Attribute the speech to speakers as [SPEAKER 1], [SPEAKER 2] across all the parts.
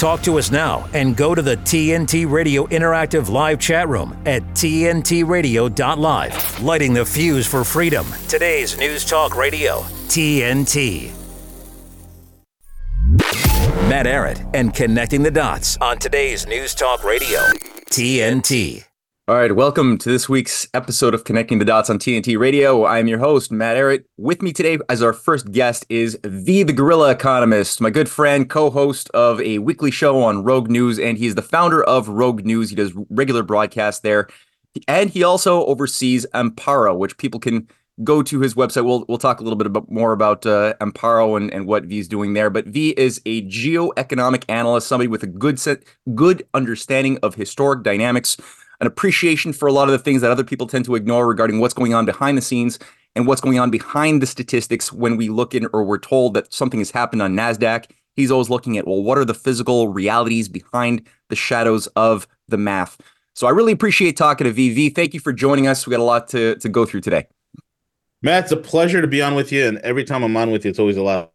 [SPEAKER 1] Talk to us now and go to the TNT Radio Interactive Live chat room at TNTRadio.live. Lighting the fuse for freedom. Today's News Talk Radio, TNT. Matt Ehret and connecting the dots on today's News Talk Radio, TNT.
[SPEAKER 2] All right, welcome to this week's episode of Connecting the Dots on TNT Radio. I am your host, Matt Ehret. With me today as our first guest is V, the Guerrilla Economist, my good friend, co-host of a weekly show on Rogue News, and he's the founder of Rogue News. He does regular broadcasts there, and he also oversees Amparo, which people can go to his website. We'll we'll talk a little bit about, more about uh, Amparo and, and what V is doing there. But V is a geoeconomic analyst, somebody with a good set, good understanding of historic dynamics, an appreciation for a lot of the things that other people tend to ignore regarding what's going on behind the scenes and what's going on behind the statistics when we look in or we're told that something has happened on Nasdaq. He's always looking at well, what are the physical realities behind the shadows of the math. So I really appreciate talking to VV. Thank you for joining us. We got a lot to to go through today.
[SPEAKER 3] Matt, it's a pleasure to be on with you, and every time I'm on with you, it's always a lot.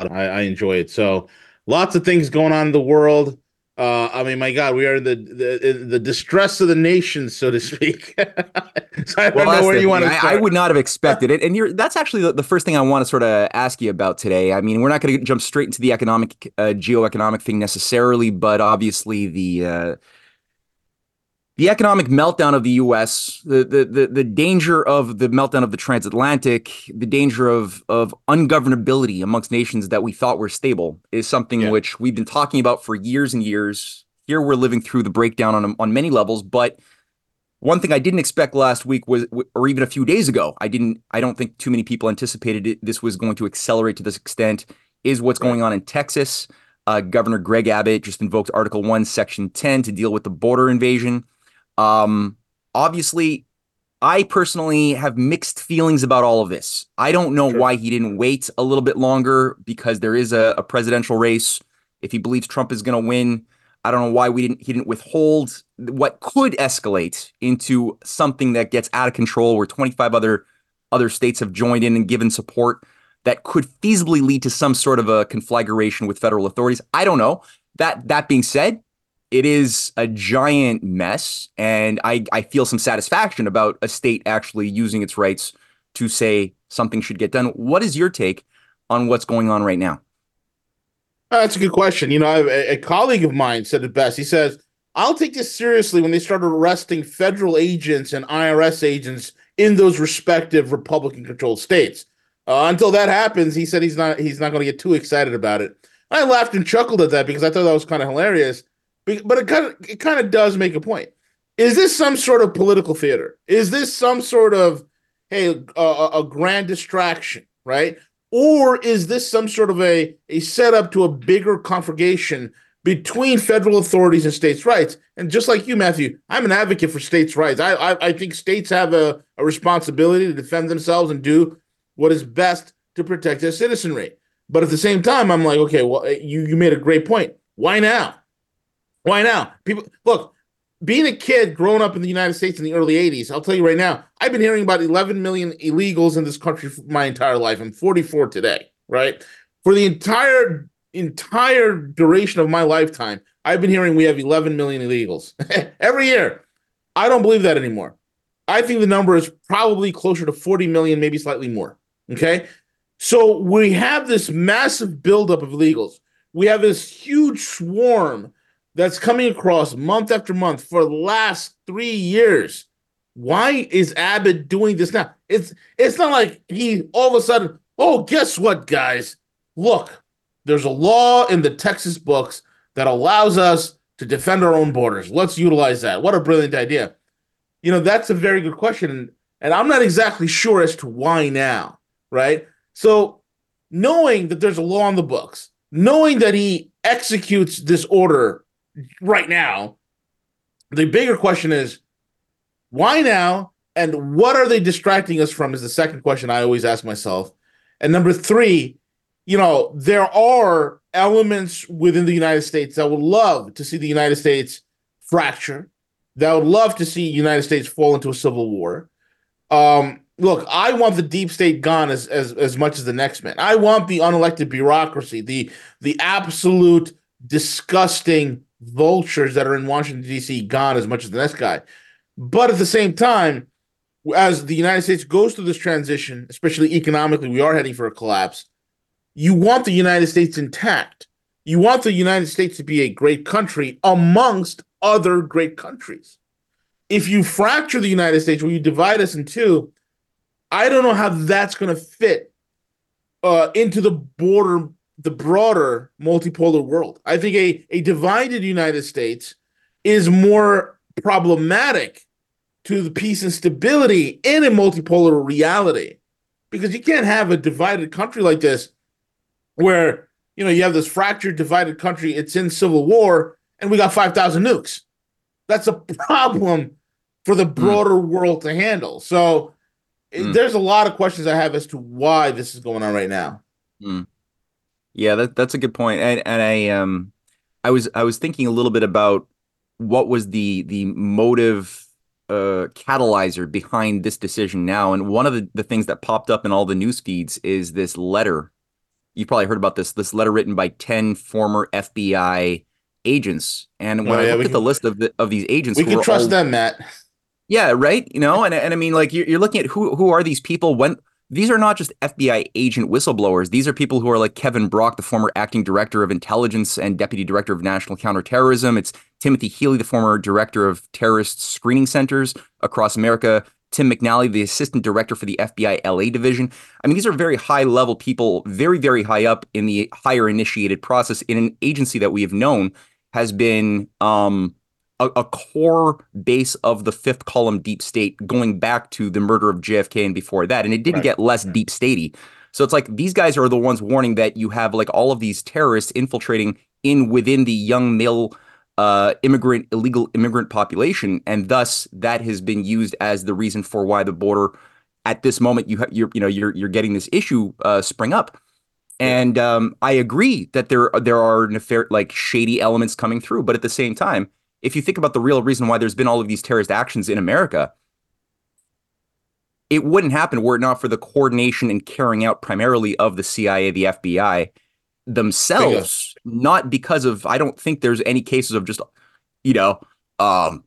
[SPEAKER 3] I, I enjoy it. So, lots of things going on in the world. Uh, I mean, my God, we are the the, the distress of the nation, so to speak. so I don't well, know where you want to.
[SPEAKER 2] I, I, would not have expected it, and you're that's actually the, the first thing I want to sort of ask you about today. I mean, we're not going to jump straight into the economic, uh, geoeconomic thing necessarily, but obviously the. Uh, the economic meltdown of the U.S., the, the the the danger of the meltdown of the transatlantic, the danger of of ungovernability amongst nations that we thought were stable is something yeah. which we've been talking about for years and years. Here we're living through the breakdown on on many levels, but one thing I didn't expect last week was, or even a few days ago, I didn't. I don't think too many people anticipated it, this was going to accelerate to this extent. Is what's right. going on in Texas? Uh, Governor Greg Abbott just invoked Article One, Section Ten to deal with the border invasion. Um, obviously, I personally have mixed feelings about all of this. I don't know sure. why he didn't wait a little bit longer because there is a, a presidential race. If he believes Trump is going to win, I don't know why we didn't he didn't withhold what could escalate into something that gets out of control where 25 other other states have joined in and given support that could feasibly lead to some sort of a conflagration with federal authorities. I don't know. That that being said, it is a giant mess. And I, I feel some satisfaction about a state actually using its rights to say something should get done. What is your take on what's going on right now?
[SPEAKER 3] Uh, that's a good question. You know, a, a colleague of mine said it best. He says, I'll take this seriously when they start arresting federal agents and IRS agents in those respective Republican controlled states. Uh, until that happens, he said he's not he's not going to get too excited about it. I laughed and chuckled at that because I thought that was kind of hilarious. But it kind of it kind of does make a point. Is this some sort of political theater? Is this some sort of hey a, a grand distraction, right? Or is this some sort of a a setup to a bigger conflagration between federal authorities and states' rights? And just like you, Matthew, I'm an advocate for states' rights. I I, I think states have a, a responsibility to defend themselves and do what is best to protect their citizenry. But at the same time, I'm like, okay, well, you you made a great point. Why now? Why now? People look, being a kid growing up in the United States in the early 80s, I'll tell you right now, I've been hearing about 11 million illegals in this country my entire life. I'm 44 today, right? For the entire entire duration of my lifetime, I've been hearing we have 11 million illegals every year. I don't believe that anymore. I think the number is probably closer to 40 million, maybe slightly more. Okay. So we have this massive buildup of illegals. We have this huge swarm that's coming across month after month for the last three years. Why is Abbott doing this now? It's it's not like he all of a sudden, oh, guess what, guys? Look, there's a law in the Texas books that allows us to defend our own borders. Let's utilize that. What a brilliant idea. You know, that's a very good question. And I'm not exactly sure as to why now, right? So, knowing that there's a law in the books, knowing that he executes this order right now. The bigger question is why now? And what are they distracting us from? Is the second question I always ask myself. And number three, you know, there are elements within the United States that would love to see the United States fracture, that would love to see United States fall into a civil war. Um, look, I want the deep state gone as, as as much as the next man. I want the unelected bureaucracy, the the absolute disgusting vultures that are in Washington, D.C. gone as much as the next guy. But at the same time, as the United States goes through this transition, especially economically, we are heading for a collapse. You want the United States intact. You want the United States to be a great country amongst other great countries. If you fracture the United States, where you divide us in two, I don't know how that's going to fit uh, into the border, the broader multipolar world. I think a, a divided United States is more problematic to the peace and stability in a multipolar reality because you can't have a divided country like this where you know you have this fractured divided country it's in civil war and we got 5000 nukes that's a problem for the broader mm. world to handle so mm. there's a lot of questions i have as to why this is going on right now
[SPEAKER 2] mm. Yeah that, that's a good point and, and i um i was i was thinking a little bit about what was the the motive uh, catalyzer behind this decision now. And one of the, the things that popped up in all the news feeds is this letter. You've probably heard about this. This letter written by ten former FBI agents. And when oh, yeah, I looked at can, the list of the, of these agents,
[SPEAKER 3] we can trust all, them, Matt.
[SPEAKER 2] Yeah, right. You know, and and I mean, like you're, you're looking at who who are these people? When these are not just FBI agent whistleblowers. These are people who are like Kevin Brock, the former acting director of intelligence and deputy director of national counterterrorism. It's Timothy Healy, the former director of terrorist screening centers across America. Tim McNally, the assistant director for the FBI LA division. I mean, these are very high level people, very, very high up in the higher initiated process in an agency that we have known has been um, a, a, core base of the fifth column deep state going back to the murder of JFK and before that. And it didn't right. get less deep statey. So it's like these guys are the ones warning that you have like all of these terrorists infiltrating in within the young male uh, immigrant illegal immigrant population, and thus that has been used as the reason for why the border at this moment you ha- you're you know you're you're getting this issue uh, spring up. And um, I agree that there there are nefar- like shady elements coming through, but at the same time, if you think about the real reason why there's been all of these terrorist actions in America, it wouldn't happen were it not for the coordination and carrying out primarily of the CIA, the FBI themselves, not because of, I don't think there's any cases of just, you know, um,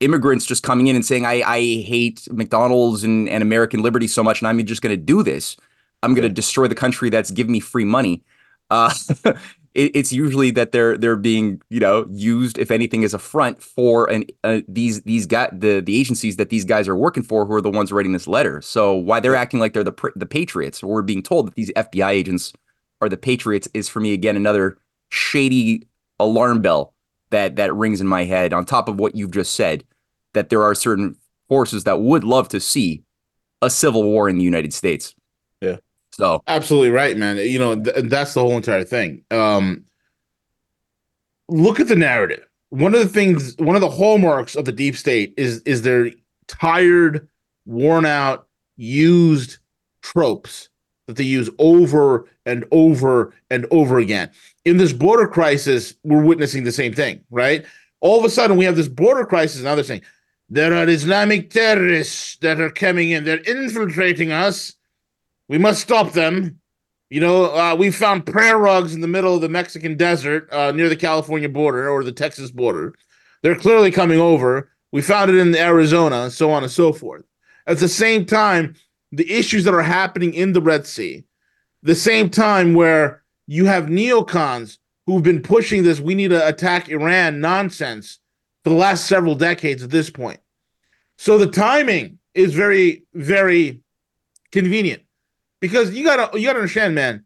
[SPEAKER 2] immigrants just coming in and saying, I, I hate McDonald's and, and American liberty so much, and I'm just going to do this. I'm going to destroy the country that's giving me free money. Uh, it, it's usually that they're they're being you know used if anything as a front for and uh, these these guys the the agencies that these guys are working for who are the ones writing this letter. So why they're acting like they're the the patriots or we're being told that these FBI agents are the patriots is for me again another shady alarm bell that that rings in my head on top of what you've just said that there are certain forces that would love to see a civil war in the United States.
[SPEAKER 3] So absolutely right, man. You know, th- that's the whole entire thing. Um, look at the narrative. One of the things, one of the hallmarks of the deep state is is their tired, worn out, used tropes that they use over and over and over again. In this border crisis, we're witnessing the same thing, right? All of a sudden, we have this border crisis. Now they're saying there are Islamic terrorists that are coming in. They're infiltrating us. We must stop them. You know, uh, we found prayer rugs in the middle of the Mexican desert uh, near the California border or the Texas border. They're clearly coming over. We found it in Arizona and so on and so forth. At the same time, the issues that are happening in the Red Sea, the same time where you have neocons who've been pushing this we need to attack Iran nonsense for the last several decades at this point. So the timing is very, very convenient because you gotta you gotta understand, man.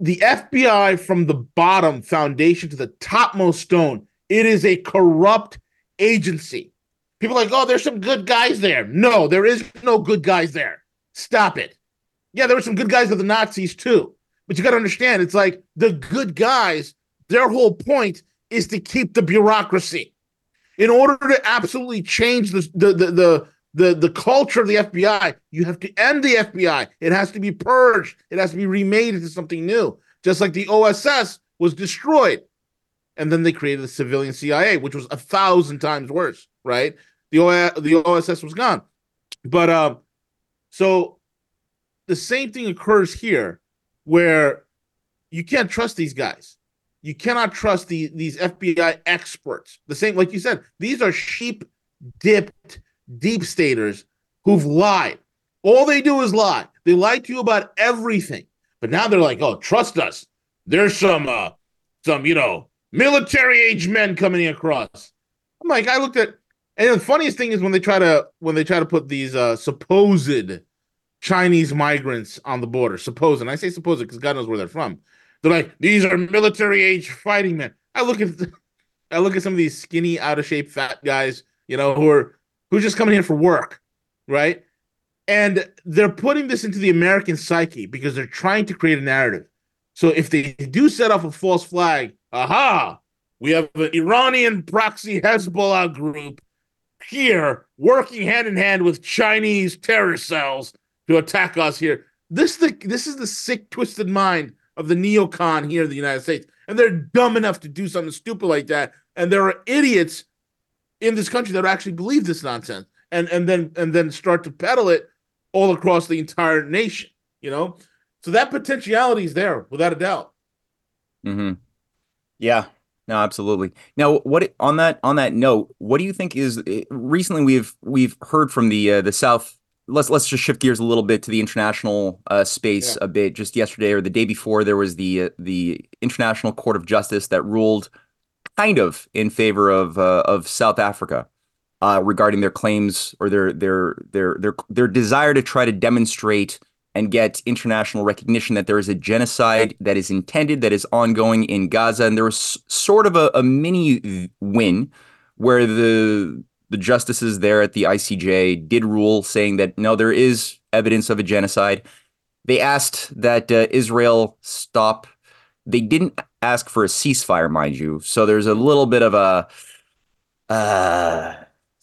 [SPEAKER 3] The FBI from the bottom foundation to the topmost stone, it is a corrupt agency. People like, oh, there's some good guys there. No, there is no good guys there. Stop it. Yeah, there were some good guys of the Nazis too. But you got to understand, it's like the good guys, their whole point is to keep the bureaucracy. In order to absolutely change the, the, the, the the the culture of the FBI. You have to end the FBI. It has to be purged. It has to be remade into something new. Just like the OSS was destroyed, and then they created the civilian CIA, which was a thousand times worse. Right? The o- the OSS was gone, but um, so the same thing occurs here, where you can't trust these guys. you cannot trust the, these FBI experts. The same, like you said, these are sheep dipped deep staters who've lied. All they do is lie. They lie to you about everything. But now they're like, oh, trust us. There's some uh some, you know, military age men coming across. I'm like, I looked at and the funniest thing is when they try to when they try to put these uh supposed Chinese migrants on the border, supposed, and I say supposed because God knows where they're from. They're like, these are military age fighting men. I look at I look at some of these skinny, out of shape, fat guys, you know, who are who's just coming here for work, right? And they're putting this into the American psyche because they're trying to create a narrative. So if they do set off a false flag, aha, we have an Iranian proxy Hezbollah group here working hand in hand with Chinese terror cells to attack us here. This the this is the sick, twisted mind of the neocon here in the United States. And they're dumb enough to do something stupid like that. And there are idiots in this country that actually believe this nonsense and and then and then start to peddle it all across the entire nation, you know? So that potentiality is there without a doubt.
[SPEAKER 2] Mm-hmm. Yeah. No, absolutely. Now, what on that on that note, what do you think is eh, recently we've we've heard from the uh, the South let's let's just shift gears a little bit to the international uh, space yeah. a bit. Just yesterday or the day before, there was the uh, the International Court of Justice that ruled kind of in favor of uh, of South Africa uh, regarding their claims or their their their their their desire to try to demonstrate and get international recognition that there is a genocide that is intended that is ongoing in Gaza, and there was sort of a, a mini win where the the justices there at the ICJ did rule saying that no, there is evidence of a genocide. They asked that uh, Israel stop. They didn't ask for a ceasefire, mind you. So there's a little bit of a, uh,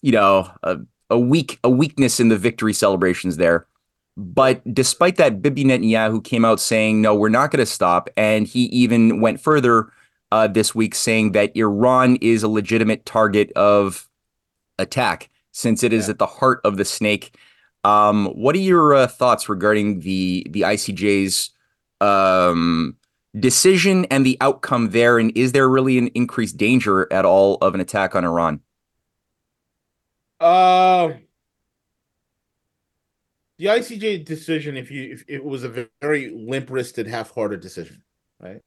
[SPEAKER 2] you know, a, a weak a weakness in the victory celebrations there. But despite that, Bibi Netanyahu came out saying, no, we're not going to stop. And he even went further uh, this week saying that Iran is a legitimate target of attack since it is yeah. at the heart of the snake. Um, what are your uh, thoughts regarding the the ICJ's um, decision and the outcome there? And is there really an increased danger at all of an attack on Iran?
[SPEAKER 3] Uh, the ICJ decision, if you if it was a very limp wristed, half hearted decision, right?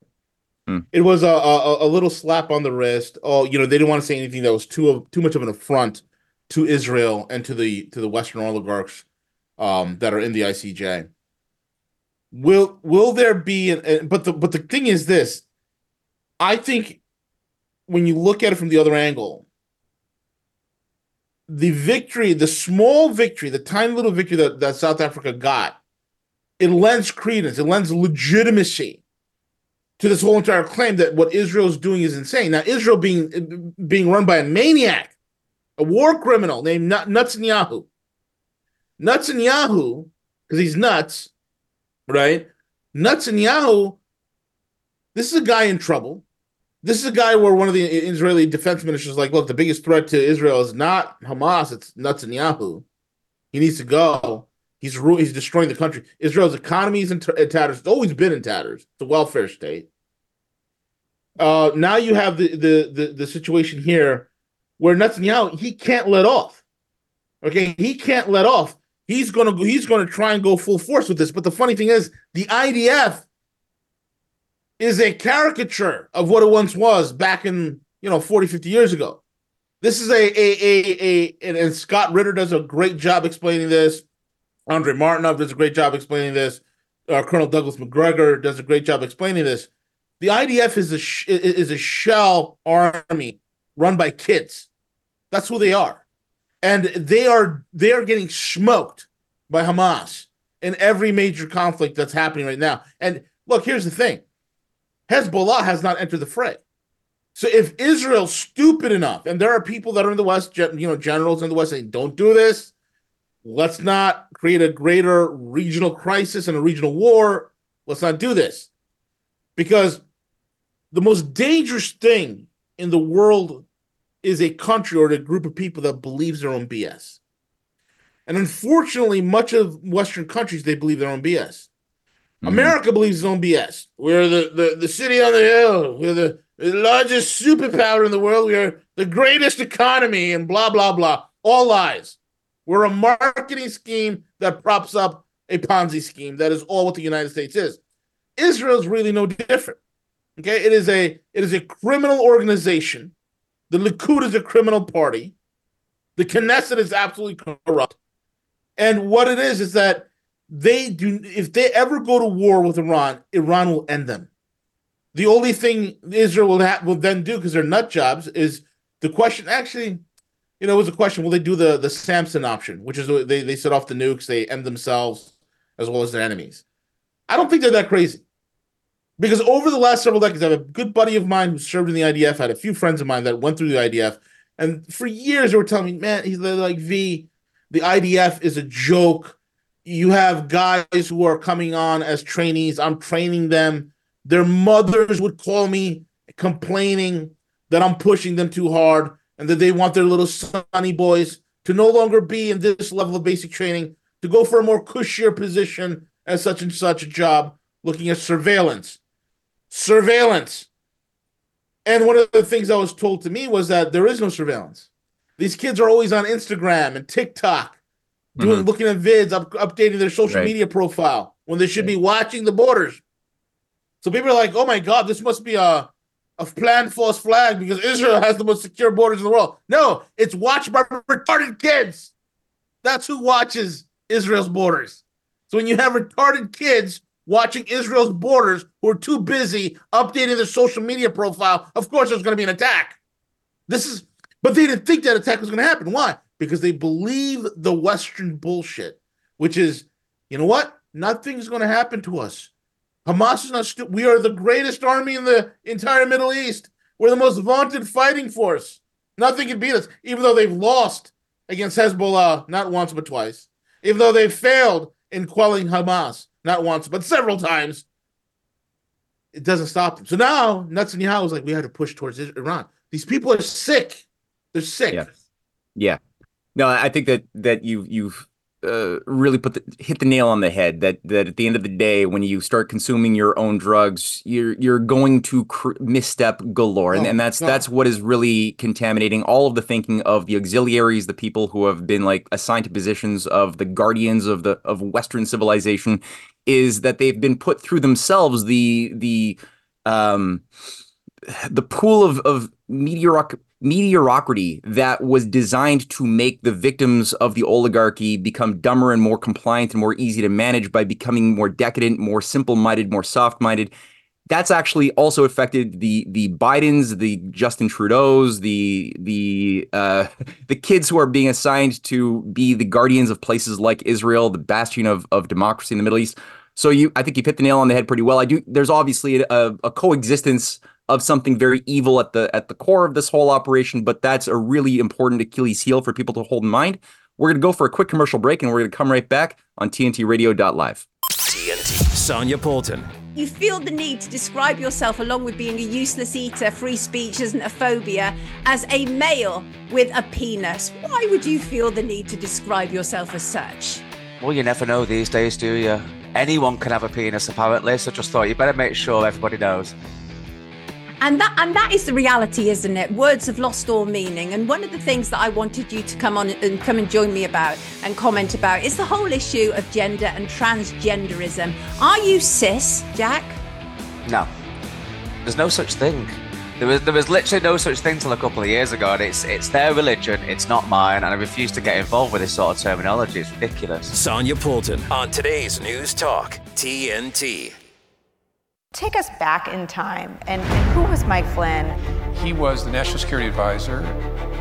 [SPEAKER 3] Hmm. It was a, a, a little slap on the wrist. Oh, you know, they didn't want to say anything that was too too much of an affront to Israel and to the to the Western oligarchs um, that are in the ICJ. Will will there be? An, but the but the thing is this, I think when you look at it from the other angle, the victory, the small victory, the tiny little victory that, that South Africa got, it lends credence, it lends legitimacy to this whole entire claim that what israel is doing is insane. Now, Israel being being run by a maniac, a war criminal named Netanyahu. Netanyahu, because he's nuts, right? Netanyahu, this is a guy in trouble. This is a guy where one of the Israeli defense ministers is like, look, the biggest threat to Israel is not Hamas, it's Netanyahu. He needs to go. He's ru- he's destroying the country. Israel's economy is in, t- in tatters. It's always been in tatters. It's a welfare state. Uh, now you have the, the the the situation here where Netanyahu he can't let off. Okay, he can't let off. He's gonna he's gonna try and go full force with this. But the funny thing is, the IDF is a caricature of what it once was back in you know 40, 50 years ago. This is a a a, a and, and Scott Ritter does a great job explaining this. Andre Martyanov does a great job explaining this. Uh, Colonel Douglas Macgregor does a great job explaining this. The IDF is a sh- is a shell army run by kids. That's who they are. And they are they are getting smoked by Hamas in every major conflict that's happening right now. And look, here's the thing. Hezbollah has not entered the fray. So if Israel's stupid enough, and there are people that are in the West, you know, generals in the West saying, don't do this, let's not create a greater regional crisis and a regional war. Let's not do this. Because the most dangerous thing in the world is a country or a group of people that believes their own BS. And unfortunately, much of Western countries they believe their own BS. Mm-hmm. America believes its own BS. We're the, the, the city on the hill. We're the, the largest superpower in the world. We are the greatest economy and blah, blah, blah. All lies. We're a marketing scheme that props up a Ponzi scheme. That is all what the United States is. Israel is really no different. Okay, it is a it is a criminal organization. The Likud is a criminal party. The Knesset is absolutely corrupt. And what it is is that they do if they ever go to war with Iran, Iran will end them. The only thing Israel will will then do because they're nut jobs is the question. Actually, you know, it was a question: Will they do the the Samson option, which is they they set off the nukes, they end themselves as well as their enemies? I don't think they're that crazy because over the last several decades, I have a good buddy of mine who served in the IDF. I had a few friends of mine that went through the IDF, and for years they were telling me, "Man, he's like V, the IDF is a joke. You have guys who are coming on as trainees. I'm training them. Their mothers would call me complaining that I'm pushing them too hard and that they want their little sonny boys to no longer be in this level of basic training, to go for a more cushier position as such and such a job, looking at surveillance. Surveillance. And one of the things that was told to me was that there is no surveillance. These kids are always on Instagram and TikTok, doing mm-hmm. looking at vids, up, updating their social right. media profile when they should right. be watching the borders. So people are like, "Oh my God, this must be a a planned false flag because Israel has the most secure borders in the world." No, it's watched by retarded kids. That's who watches Israel's borders. So when you have retarded kids watching Israel's borders who are too busy updating their social media profile, of course there's going to be an attack. This is but they didn't think that attack was going to happen. Why? Because they believe the Western bullshit, which is, you know what? Nothing's going to happen to us. Hamas is not. We are the greatest army in the entire Middle East. We're the most vaunted fighting force. Nothing can beat us, even though they've lost against Hezbollah not once but twice. Even though they've failed in quelling Hamas not once but several times, it doesn't stop them. So now Netanyahu is like, we had to push towards Iran. These people are sick. They're sick.
[SPEAKER 2] Yeah. Yeah. No, I think that that you you've uh, really put the, hit the nail on the head. That that at the end of the day, when you start consuming your own drugs, you're you're going to cr- misstep galore, and, oh, and that's that's what is really contaminating all of the thinking of the auxiliaries, the people who have been like assigned to positions of the guardians of the of Western civilization, is that they've been put through themselves the the um the pool of of meteoric mediocrity that was designed to make the victims of the oligarchy become dumber and more compliant and more easy to manage by becoming more decadent, more simple-minded, more soft-minded. That's actually also affected the the Bidens, the Justin Trudeau's, the the uh, the kids who are being assigned to be the guardians of places like Israel, the bastion of of democracy in the Middle East. So you, I think you hit the nail on the head pretty well. I do. There's obviously a, a coexistence of something very evil at the at the core of this whole operation, but that's a really important Achilles heel for people to hold in mind. We're going to go for a quick commercial break and we're going to come right back on TNTRadio.live.
[SPEAKER 1] TNT, Sonia Poulton.
[SPEAKER 4] You feel the need to describe yourself, along with being a useless eater, free speech isn't a phobia, as a male with a penis. Why would you feel the need to describe yourself as such?
[SPEAKER 5] Well, you never know these days, do you? Anyone can have a penis, apparently, so just thought you better make sure everybody knows.
[SPEAKER 4] And that and that is the reality, isn't it? Words have lost all meaning. And one of the things that I wanted you to come on and come and join me about and comment about is the whole issue of gender and transgenderism. Are you cis, Jack?
[SPEAKER 5] No. There's no such thing. There was there was literally no such thing till a couple of years ago, and it's it's their religion, it's not mine, and I refuse to get involved with this sort of terminology. It's ridiculous.
[SPEAKER 1] Sonia Poulton on today's News Talk TNT.
[SPEAKER 6] Take us back in time. And, and, who was Mike Flynn?
[SPEAKER 7] He was the national security advisor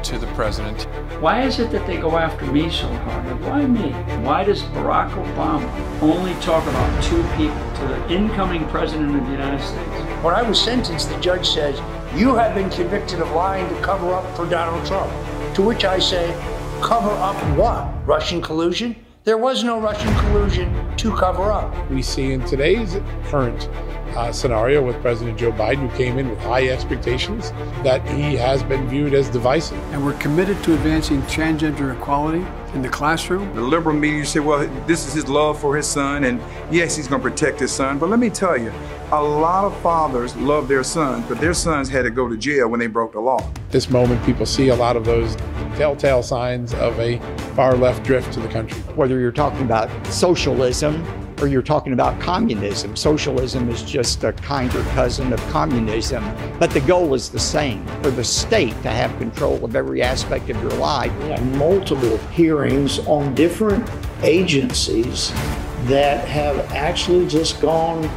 [SPEAKER 7] to the president.
[SPEAKER 8] Why is it that they go after me so hard? Why me? Why does Barack Obama only talk about two people to the incoming president of the United States?
[SPEAKER 9] When I was sentenced, the judge says, You have been convicted of lying to cover up for Donald Trump. To which I say, Cover up what? Russian collusion? There was no Russian collusion to cover up.
[SPEAKER 10] We see in today's current uh, scenario with President Joe Biden, who came in with high expectations, that he has been viewed as divisive.
[SPEAKER 11] And we're committed to advancing transgender equality in the classroom.
[SPEAKER 12] The liberal media say, well, this is his love for his son, and yes, he's going to protect his son. But let me tell you, a lot of fathers love their sons, but their sons had to go to jail when they broke the law.
[SPEAKER 10] This moment, people see a lot of those telltale signs of a far left drift to the country.
[SPEAKER 13] Whether you're talking about socialism or you're talking about communism. Socialism is just a kinder cousin of communism, but the goal is the same for the state to have control of every aspect of your life.
[SPEAKER 9] We had multiple hearings on different agencies that have actually just gone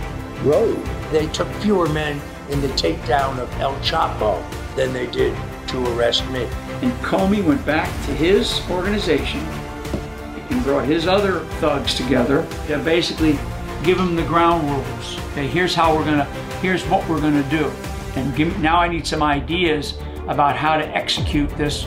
[SPEAKER 9] rogue. They took fewer men in the takedown of El Chapo than they did to arrest me.
[SPEAKER 8] And Comey went back to his organization and brought his other thugs together to basically give them the ground rules. Okay, here's how we're gonna, here's what we're gonna do. And give, now I need some ideas about how to execute this,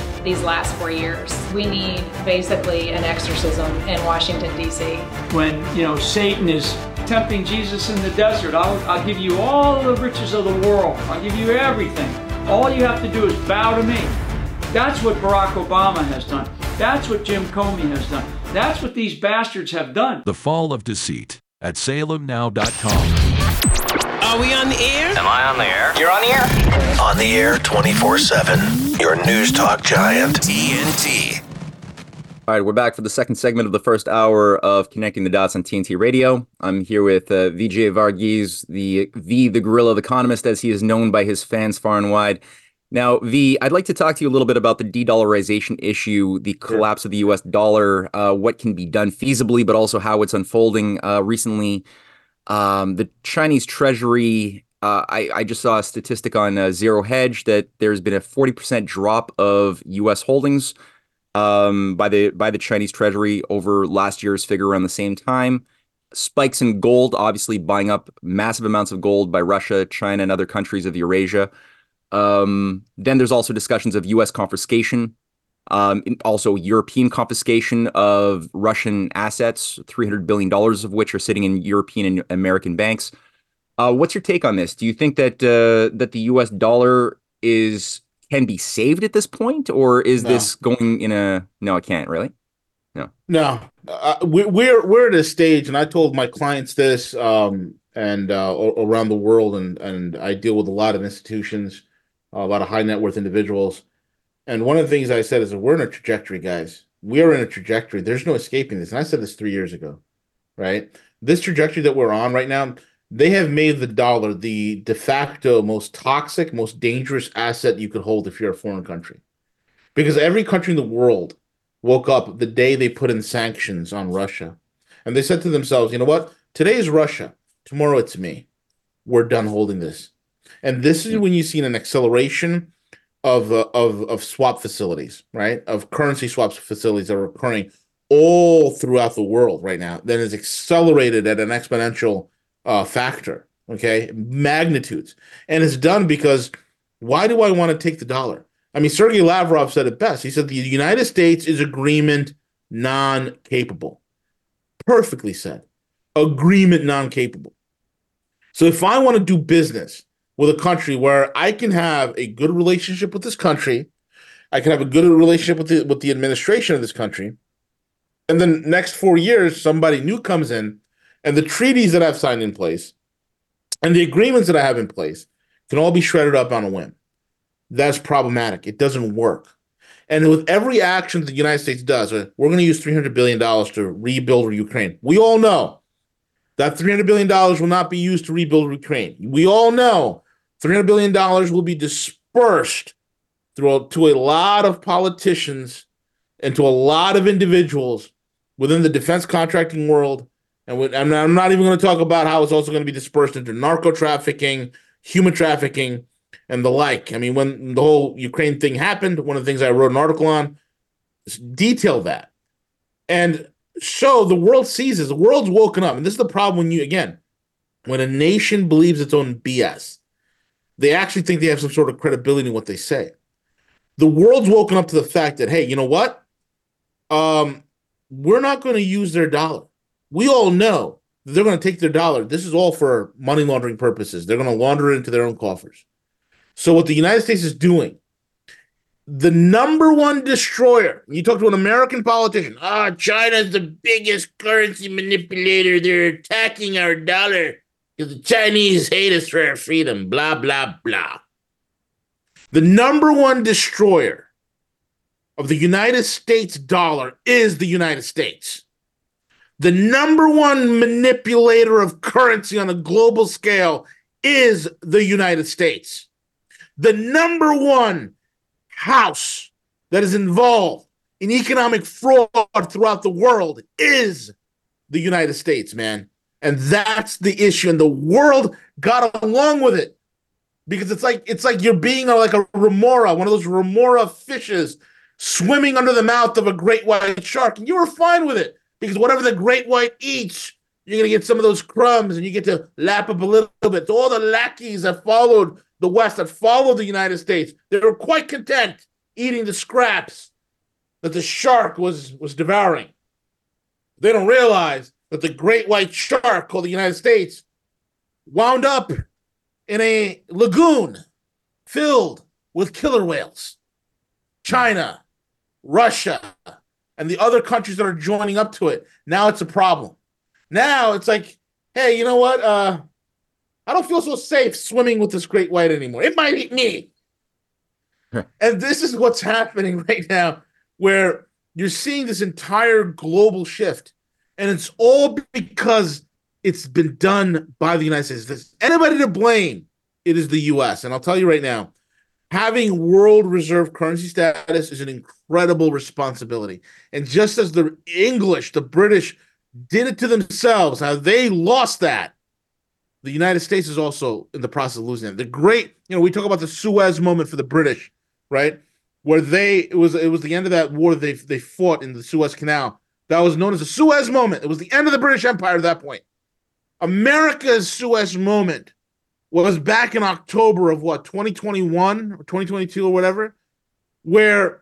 [SPEAKER 14] these last four years. We need basically an exorcism in Washington, D.C.
[SPEAKER 8] When, you know, Satan is tempting Jesus in the desert, I'll, I'll give you all the riches of the world, I'll give you everything. All you have to do is bow to me. That's what Barack Obama has done. That's what Jim Comey has done. That's what these bastards have done.
[SPEAKER 15] The Fall of Deceit at salemnow.com.
[SPEAKER 16] Are we on the air?
[SPEAKER 17] Am I on the air?
[SPEAKER 16] You're on the air?
[SPEAKER 18] On the air 24 7. Your news talk giant.
[SPEAKER 1] TNT.
[SPEAKER 2] All right, we're back for the second segment of the first hour of Connecting the Dots on TNT Radio. I'm here with uh, Vijay Varghese, the V, the Guerrilla, the economist, as he is known by his fans far and wide. Now, V, I'd like to talk to you a little bit about the de-dollarization issue, the collapse of the U.S. dollar, uh, what can be done feasibly, but also how it's unfolding. Uh, recently, um, the Chinese Treasury, uh, I, I, just saw a statistic on uh, Zero Hedge that there's been a 40% drop of U.S. holdings um, by the by the Chinese Treasury over last year's figure around the same time. Spikes in gold, obviously buying up massive amounts of gold by Russia, China, and other countries of Eurasia. Um, then there's also discussions of U.S. confiscation, um, also European confiscation of Russian assets, $300 billion of which are sitting in European and American banks. Uh, what's your take on this? Do you think that uh, that the U.S. dollar is can be saved at this point, or is no. this going in a no? It can't really. No,
[SPEAKER 3] no. Uh, we, we're we're at a stage, and I told my clients this, um, and uh, around the world, and and I deal with a lot of institutions, a lot of high net worth individuals and one of the things I said is we're in a trajectory, guys. We are in a trajectory. There's no escaping this. And I said this three years ago, right? This trajectory that we're on right now, they have made the dollar the de facto most toxic, most dangerous asset you could hold if you're a foreign country. Because every country in the world woke up the day they put in sanctions on Russia. And they said to themselves, you know what? Today is Russia. Tomorrow it's me. We're done holding this. And this is when you see an acceleration of uh, of of swap facilities, right? Of currency swaps facilities that are occurring all throughout the world right now. That is accelerated at an exponential uh, factor. Okay, magnitudes, and it's done because why do I want to take the dollar? I mean, Sergey Lavrov said it best. He said the United States is agreement non-capable. Perfectly said. Agreement non-capable. So if I want to do business with a country where I can have a good relationship with this country, I can have a good relationship with the with the administration of this country, and then next four years somebody new comes in, and the treaties that I've signed in place, and the agreements that I have in place can all be shredded up on a whim. That's problematic. It doesn't work. And with every action that the United States does, uh, we're going to use $300 billion to rebuild Ukraine. We all know that $300 billion will not be used to rebuild Ukraine. We all know $300 billion will be dispersed through to a lot of politicians and to a lot of individuals within the defense contracting world. And with, I'm not even going to talk about how it's also going to be dispersed into narco trafficking, human trafficking, and the like. I mean, when the whole Ukraine thing happened, one of the things I wrote an article on detailed that. And so the world sees this. The world's woken up. And this is the problem when you, again, when a nation believes its own BS, they actually think they have some sort of credibility in what they say. The world's woken up to the fact that, hey, you know what? Um, we're not going to use their dollar. We all know they're going to take their dollar. This is all for money laundering purposes. They're going to launder it into their own coffers. So what the United States is doing, the number one destroyer. You talk to an American politician. Ah, China's the biggest currency manipulator. They're attacking our dollar because the Chinese hate us for our freedom. Blah blah blah. The number one destroyer of the United States dollar is the United States. The number one manipulator of currency on a global scale is the United States. The number one house that is involved in economic fraud throughout the world is the United States, man. And that's the issue. And the world got along with it because it's like it's like you're being like a remora, one of those remora fishes swimming under the mouth of a great white shark, and you were fine with it because whatever the great white eats, you're gonna get some of those crumbs, and you get to lap up a little bit. So all the lackeys that followed the West, that followed the United States, they were quite content eating the scraps that the shark was was devouring. They don't realize that the great white shark called the United States wound up in a lagoon filled with killer whales. China, Russia, and the other countries that are joining up to it. Now it's a problem. Now it's like, hey, you know what? Uh, I don't feel so safe swimming with this great white anymore. It might eat me. and this is what's happening right now, where you're seeing this entire global shift. And it's all because it's been done by the United States. There's anybody to blame, it is the US. And I'll tell you right now, having world reserve currency status is an incredible responsibility. And just as the English, the British did it to themselves, how they lost that, the United States is also in the process of losing it. The great, you know, we talk about the Suez moment for the British, right? Where they it was it was the end of that war they they fought in the Suez Canal. That was known as the Suez moment. It was the end of the British Empire at that point. America's Suez moment was back in October of what 2021 or 2022 or whatever, where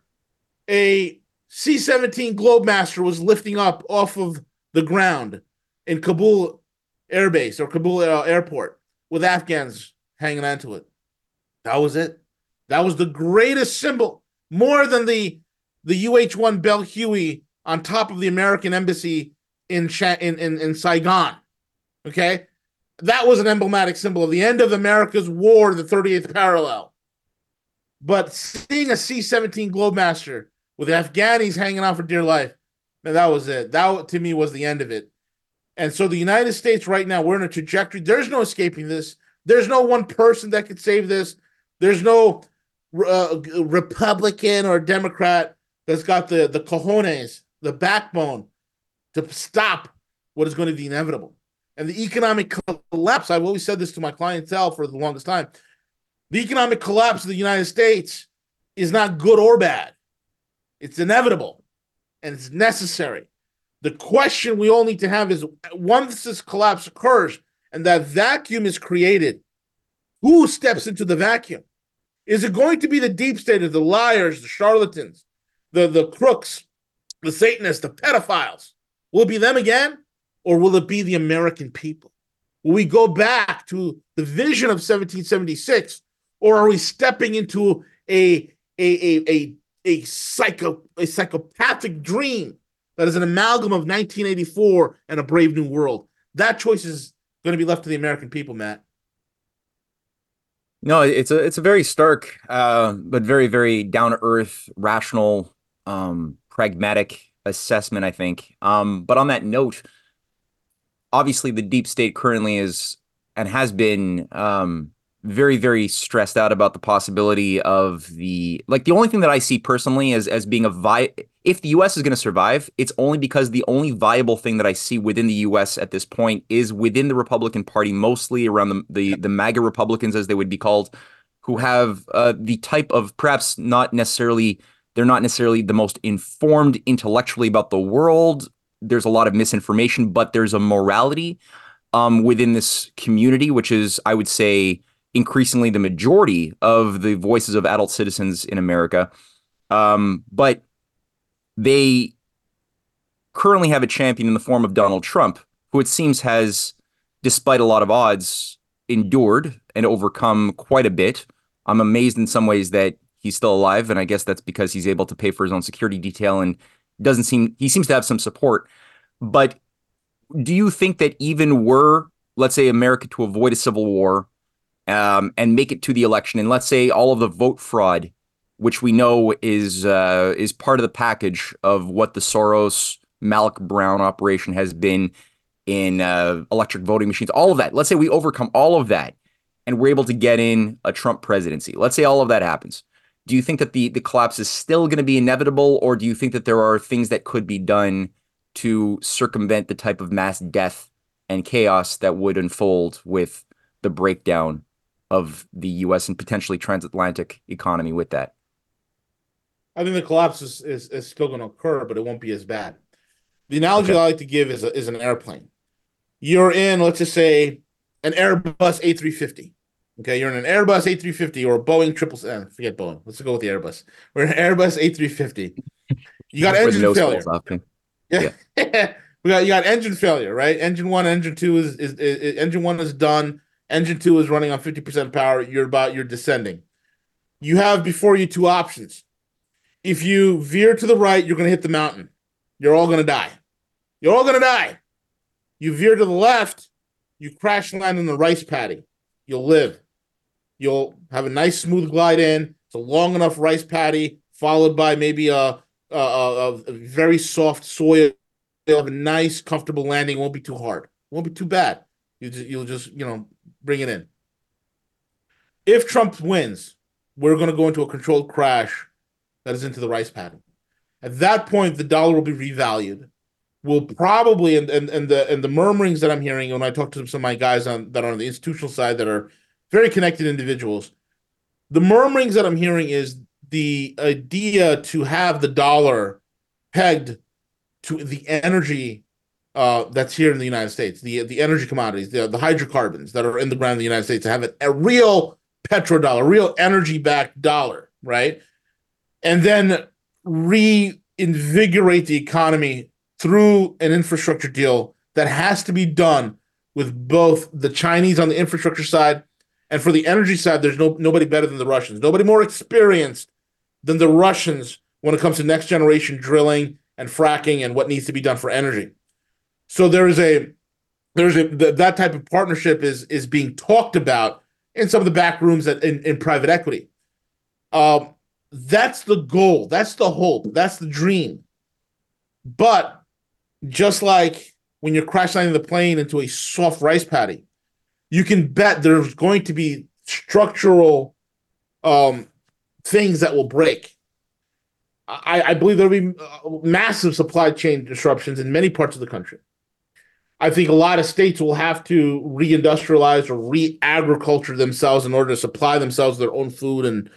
[SPEAKER 3] a C-17 Globemaster was lifting up off of the ground in Kabul Air Base or Kabul uh, Airport with Afghans hanging onto it. That was it. That was the greatest symbol, more than the the UH-1 Bell Huey on top of the American embassy in in in, in Saigon. Okay, that was an emblematic symbol of the end of America's war, the 38th parallel. But seeing a C 17 Globemaster with Afghanis hanging on for dear life, man, that was it. That to me was the end of it. And so the United States right now, we're in a trajectory. There's no escaping this. There's no one person that could save this. There's no uh, Republican or Democrat that's got the, the cojones, the backbone to stop what is going to be inevitable and the economic collapse. I've always said this to my clientele for the longest time. The economic collapse of the United States is not good or bad. It's inevitable and it's necessary. The question we all need to have is once this collapse occurs and that vacuum is created, who steps into the vacuum? Is it going to be the deep state of the liars, the charlatans, the, the crooks, the Satanists, the pedophiles? Will it be them again? or will it be the American people? Will we go back to the vision of 1776, or are we stepping into a a a a, a psycho a psychopathic dream that is an amalgam of 1984 and a brave new world? That choice is going to be left to the American people, Matt.
[SPEAKER 2] No, it's a it's a very stark, uh, but very very down to earth, rational, um, pragmatic assessment. I think. Um, but on that note, obviously the deep state currently is and has been um, very very stressed out about the possibility of the like the only thing that I see personally as as being a vi if the US is going to survive it's only because the only viable thing that I see within the US at this point is within the Republican Party mostly around the the, the MAGA Republicans as they would be called who have uh, the type of perhaps not necessarily they're not necessarily the most informed intellectually about the world. There's a lot of misinformation, but there's a morality um, within this community, which is, I would say, increasingly the majority of the voices of adult citizens in America. Um, but they currently have a champion in the form of Donald Trump, who it seems has, despite a lot of odds, endured and overcome quite a bit. I'm amazed in some ways that he's still alive, and I guess that's because he's able to pay for his own security detail and doesn't seem he seems to have some support. But do you think that even were, let's say, America to avoid a civil war um, and make it to the election, and let's say all of the vote fraud, which we know is uh, is part of the package of what the Soros Malloch Brown operation has been in uh, electric voting machines, all of that. Let's say we overcome all of that and we're able to get in a Trump presidency. Let's say all of that happens. Do you think that the the collapse is still going to be inevitable, or do you think that there are things that could be done to circumvent the type of mass death and chaos that would unfold with the breakdown of the U.S. and potentially transatlantic economy with that?
[SPEAKER 3] I think the collapse is, is, is still going to occur, but it won't be as bad. The analogy okay. I like to give is, a, is an airplane. You're in, let's just say, an Airbus A350. Okay, you're in an Airbus A350 or a Boeing triple. Uh, forget Boeing. Let's go with the Airbus. We're in an Airbus A350. You got engine failure. Yeah. yeah. we got you got engine failure, right? Engine one, engine two is, is, is, is engine one is done. Engine two is running on 50% power. You're about you're descending. You have before you two options. If you veer to the right, you're gonna hit the mountain. You're all gonna die. You're all gonna die. You veer to the left, you crash land in the rice paddy. You'll live. You'll have a nice smooth glide in. It's a long enough rice paddy, followed by maybe a a, a, a very soft soil. You'll have a nice, comfortable landing. It won't be too hard. It won't be too bad. You just, you'll just you know bring it in. If Trump wins, we're going to go into a controlled crash that is into the rice pattern. At that point, the dollar will be revalued will probably and, and and the and the murmurings that I'm hearing when I talk to some of my guys on that are on the institutional side that are very connected individuals, the murmurings that I'm hearing is the idea to have the dollar pegged to the energy uh, that's here in the United States, the the energy commodities, the, the hydrocarbons that are in the ground in the United States, to have a, a real petrodollar, real energy backed dollar, right? And then reinvigorate the economy through an infrastructure deal that has to be done with both the Chinese on the infrastructure side and for the energy side. There's no nobody better than the Russians. Nobody more experienced than the Russians when it comes to next generation drilling and fracking and what needs to be done for energy. So there is a there's a that type of partnership is is being talked about in some of the back rooms that in, in private equity. Um, that's the goal. That's the hope. That's the dream. But just like when you're crash landing the plane into a soft rice paddy, you can bet there's going to be structural um, things that will break. I, I believe there'll be uh, massive supply chain disruptions in many parts of the country. I think a lot of states will have to reindustrialize or re-agriculture themselves in order to supply themselves their own food and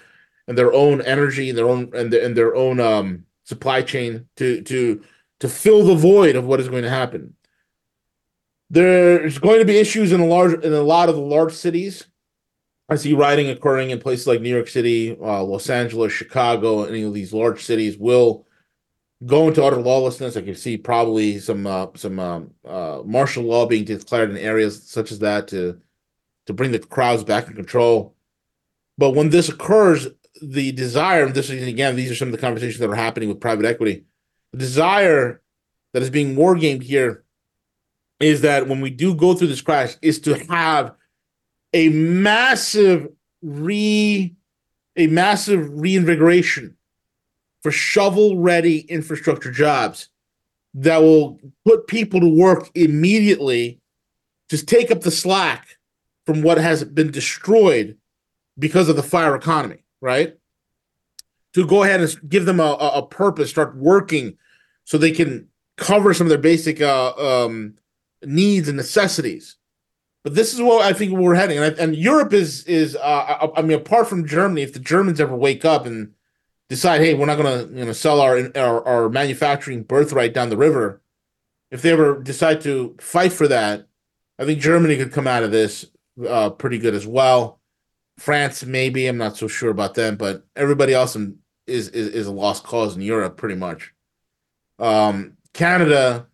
[SPEAKER 3] and their own energy, their own and, the, and their own um, supply chain to to to fill the void of what is going to happen. There's going to be issues in a large in a lot of the large cities. I see rioting occurring in places like New York City, uh, Los Angeles, Chicago. Any of these large cities will go into utter lawlessness. I can see probably some uh, some um, uh, martial law being declared in areas such as that to to bring the crowds back in control. But when this occurs, the desire, and this is again, these are some of the conversations that are happening with private equity the desire that is being wargamed here is that when we do go through this crash, is to have a massive re a massive reinvigoration for shovel ready infrastructure jobs that will put people to work immediately. Just take up the slack from what has been destroyed because of the fire economy right? To go ahead and give them a, a purpose start working so they can cover some of their basic uh, um, needs and necessities. But this is what I think we're heading, and, and Europe is is uh, I mean, apart from Germany, if the Germans ever wake up and decide, hey, we're not going to you know sell our, our our manufacturing birthright down the river, if they ever decide to fight for that, I think Germany could come out of this uh, pretty good as well. France, maybe I'm not so sure about them, but everybody else in, is, is is a lost cause in Europe, pretty much. Um, Canada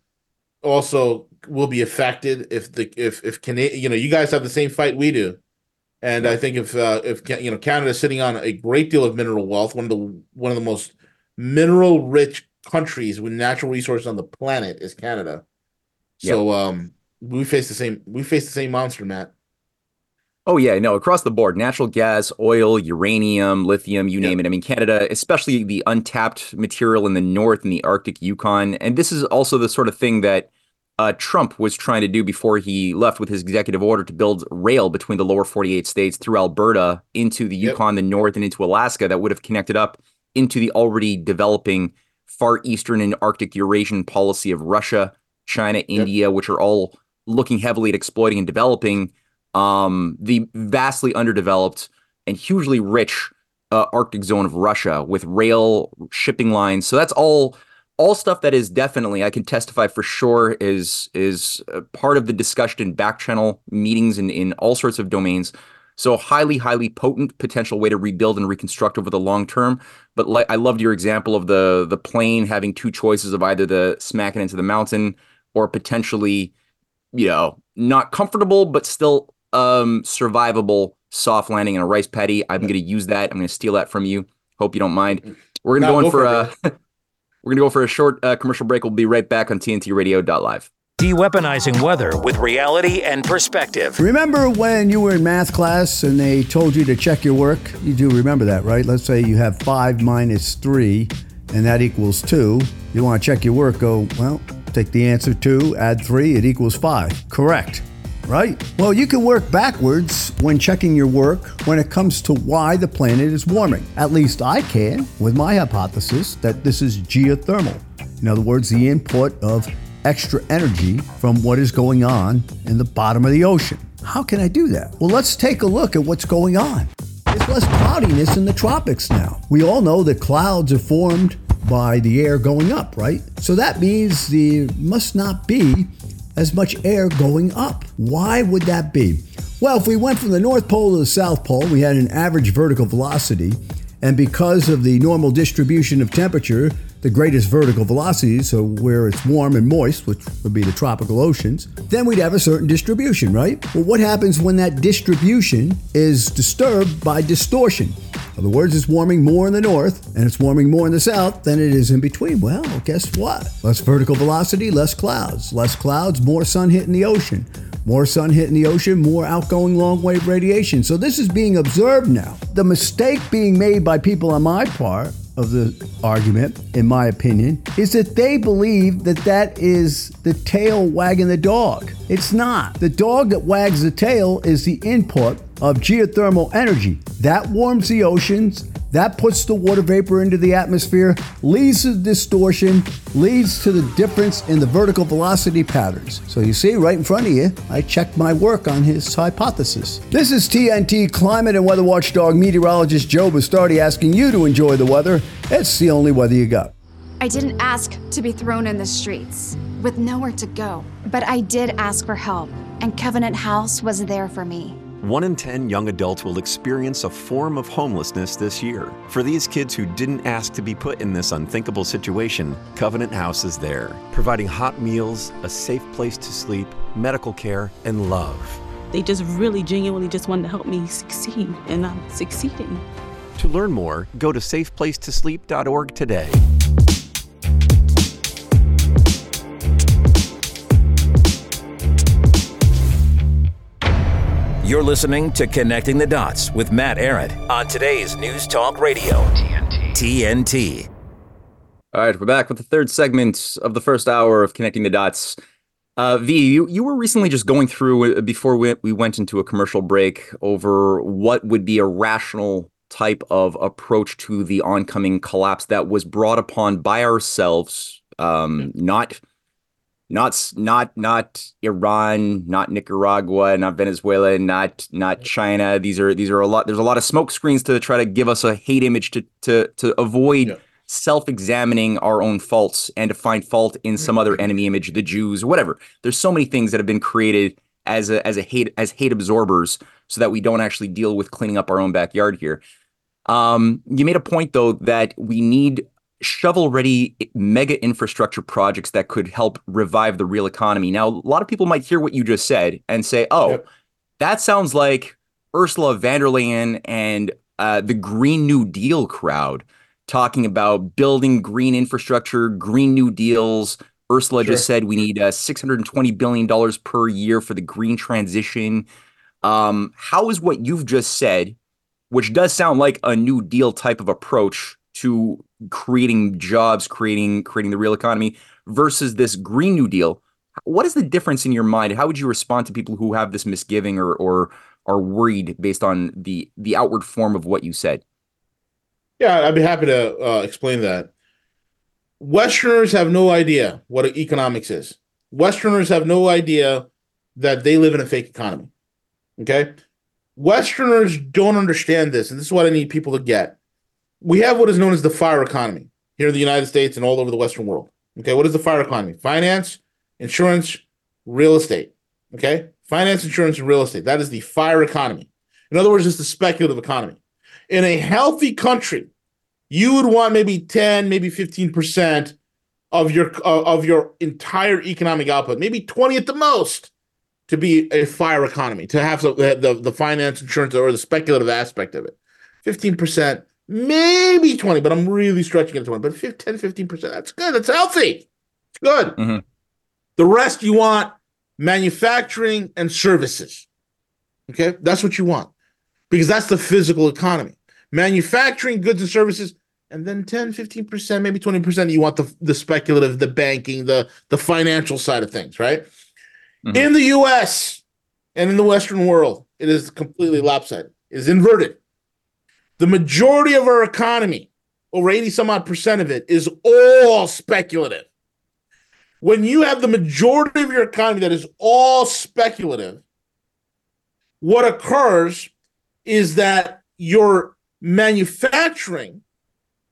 [SPEAKER 3] also will be affected if the if if Canada, you know, you guys have the same fight we do, and I think if uh, if you know Canada is sitting on a great deal of mineral wealth, one of the one of the most mineral rich countries with natural resources on the planet is Canada. So um, we face the same we face the same monster, Matt.
[SPEAKER 2] Oh yeah, no, across the board, natural gas, oil, uranium, lithium, you name it. I mean, Canada, especially the untapped material in the north in the Arctic Yukon, and this is also the sort of thing that uh, Trump was trying to do before he left with his executive order to build rail between the lower 48 states through Alberta into the Yukon, the north, and into Alaska that would have connected up into the already developing far eastern and Arctic Eurasian policy of Russia, China, India, which are all looking heavily at exploiting and developing um, the vastly underdeveloped and hugely rich uh, Arctic zone of Russia with rail shipping lines. So that's all all stuff that is definitely I can testify for sure is is part of the discussion in back channel meetings and in all sorts of domains. So highly, highly potent potential way to rebuild and reconstruct over the long term. But like I loved your example of the the plane having two choices of either the smacking into the mountain or potentially, you know, not comfortable but still um survivable soft landing in a rice paddy. I'm going to use that. I'm going to steal that from you. Hope you don't mind. We're going to
[SPEAKER 3] No,
[SPEAKER 2] go in for a we're going to go for a short uh, commercial break. We'll be right back on TNTRadio.live.
[SPEAKER 1] De-weaponizing weather with reality and perspective.
[SPEAKER 17] Remember when you were in math class and they told you to check your work? You do remember that, right? Let's say you have 5 minus 3 and that equals 2. You want to check your work, go, well, take the answer 2, add 3, it equals 5. Correct. Right? Well, you can work backwards when checking your work when it comes to why the planet is warming. At least I can with my hypothesis that this is geothermal. In other words, the input of extra energy from what is going on in the bottom of the ocean. How can I do that? Well, let's take a look at what's going on. There's less cloudiness in the tropics now. We all know that clouds are formed by the air going up, right? So that means there must not be as much air going up. Why would that be? Well, if we went from the North Pole to the South Pole, we had an average vertical velocity, and because of the normal distribution of temperature, the greatest vertical velocities, so where it's warm and moist, which would be the tropical oceans, then we'd have a certain distribution, right? Well, what happens when that distribution is disturbed by distortion? Other words, it's warming more in the north and it's warming more in the south than it is in between. Well, guess what? Less vertical velocity, less clouds. Less clouds, more sun hitting the ocean. More sun hitting the ocean, more outgoing long wave radiation. So this is being observed now. The mistake being made by people on my part of the argument, in my opinion, is that they believe that that is the tail wagging the dog. It's not. The dog that wags the tail is the input of geothermal energy. That warms the oceans, that puts the water vapor into the atmosphere, leads to distortion, leads to the difference in the vertical velocity patterns. So you see, right in front of you, I checked my work on his hypothesis. This is TNT climate and weather watchdog meteorologist Joe Bastardi asking you to enjoy the weather. It's the only weather you got.
[SPEAKER 19] I didn't ask to be thrown in the streets with nowhere to go, but I did ask for help, and Covenant House was there for me.
[SPEAKER 20] One in 10 young adults will experience a form of homelessness this year. For these kids who didn't ask to be put in this unthinkable situation, Covenant House is there, providing hot meals, a safe place to sleep, medical care, and love.
[SPEAKER 21] They just really genuinely just wanted to help me succeed, and I'm succeeding.
[SPEAKER 20] To learn more, go to safeplacetosleep.org today.
[SPEAKER 1] You're listening to Connecting the Dots with Matt Ehret on today's News Talk Radio. TNT. TNT.
[SPEAKER 2] All right, we're back with the third segment of the first hour of Connecting the Dots. Uh, v, you, you were recently just going through uh, before we, we went into a commercial break over what would be a rational type of approach to the oncoming collapse that was brought upon by ourselves, um, not not not not Iran, not Nicaragua, not Venezuela, not not China. These are these are a lot. There's a lot of smoke screens to try to give us a hate image to to to avoid self-examining our own faults and to find fault in some other enemy image, the Jews, whatever. There's so many things that have been created as a as a hate as hate absorbers so that we don't actually deal with cleaning up our own backyard here. Um, you made a point though that we need shovel ready mega infrastructure projects that could help revive the real economy. Now, a lot of people might hear what you just said and say, "Oh, that sounds like Ursula von der Leyen and uh, the Green New Deal crowd talking about building green infrastructure, Green New Deals." Ursula just said we need uh, 620 billion dollars per year for the green transition. Um, how is what you've just said, which does sound like a New Deal type of approach to creating jobs, creating creating the real economy, versus this Green New Deal? What is the difference in your mind? How would you respond to people who have this misgiving or or are worried based on the the outward form of what you said?
[SPEAKER 3] Yeah, I'd be happy to uh, explain that. Westerners have no idea what economics is. Westerners have no idea that they live in a fake economy. Okay? Westerners don't understand this, and this is what I need people to get. We have what is known as the fire economy here in the United States and all over the Western world. Okay, what is the fire economy? Finance, insurance, real estate. Okay, finance, insurance, and real estate. That is the fire economy. In other words, it's the speculative economy. In a healthy country, you would want maybe 10, maybe 15% of your of your entire economic output, maybe 20 at the most, to be a fire economy, to have the, the, the finance, insurance, or the speculative aspect of it. 15%, maybe 20, but I'm really stretching it to 20, but 10, 15%, that's good. That's healthy. It's good. Mm-hmm. The rest you want manufacturing and services. Okay, that's what you want because that's the physical economy. Manufacturing goods and services, and then 10, 15%, maybe 20% you want the, the speculative, the banking, the, the financial side of things, right? Mm-hmm. In the US and in the Western world, it is completely lopsided, it is inverted. The majority of our economy, over 80 some odd percent of it, is all speculative. When you have the majority of your economy that is all speculative, what occurs is that your manufacturing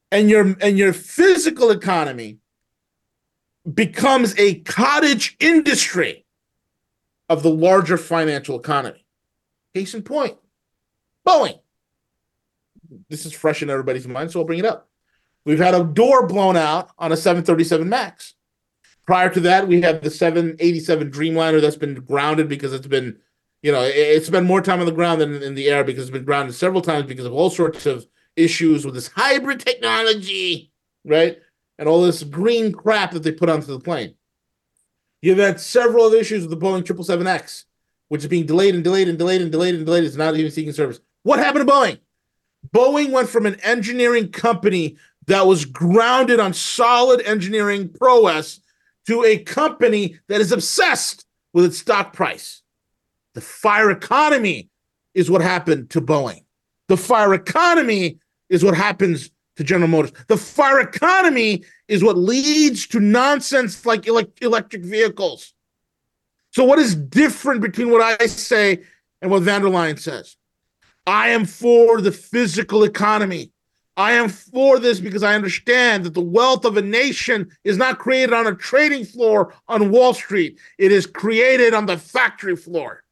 [SPEAKER 3] and your and your physical economy becomes a cottage industry of the larger financial economy. Case in point, Boeing. This is fresh in everybody's mind, so I'll bring it up. We've had a door blown out on a 737 MAX. Prior to that, we had the 787 Dreamliner that's been grounded because it's been, you know, it- it's spent more time on the ground than in the air because it's been grounded several times because of all sorts of issues with this hybrid technology, right? And all this green crap that they put onto the plane. You've had several other issues with the Boeing 777X, which is being delayed and delayed and delayed and delayed and delayed. It's not even seeking service. What happened to Boeing? Boeing went from an engineering company that was grounded on solid engineering prowess to a company that is obsessed with its stock price. The fire economy is what happened to Boeing. The fire economy is what happens to General Motors. The fire economy is what leads to nonsense like elec- electric vehicles. So, what is different between what I say and what von der Leyen says? I am for the physical economy. I am for this because I understand that the wealth of a nation is not created on a trading floor on Wall Street. It is created on the factory floor.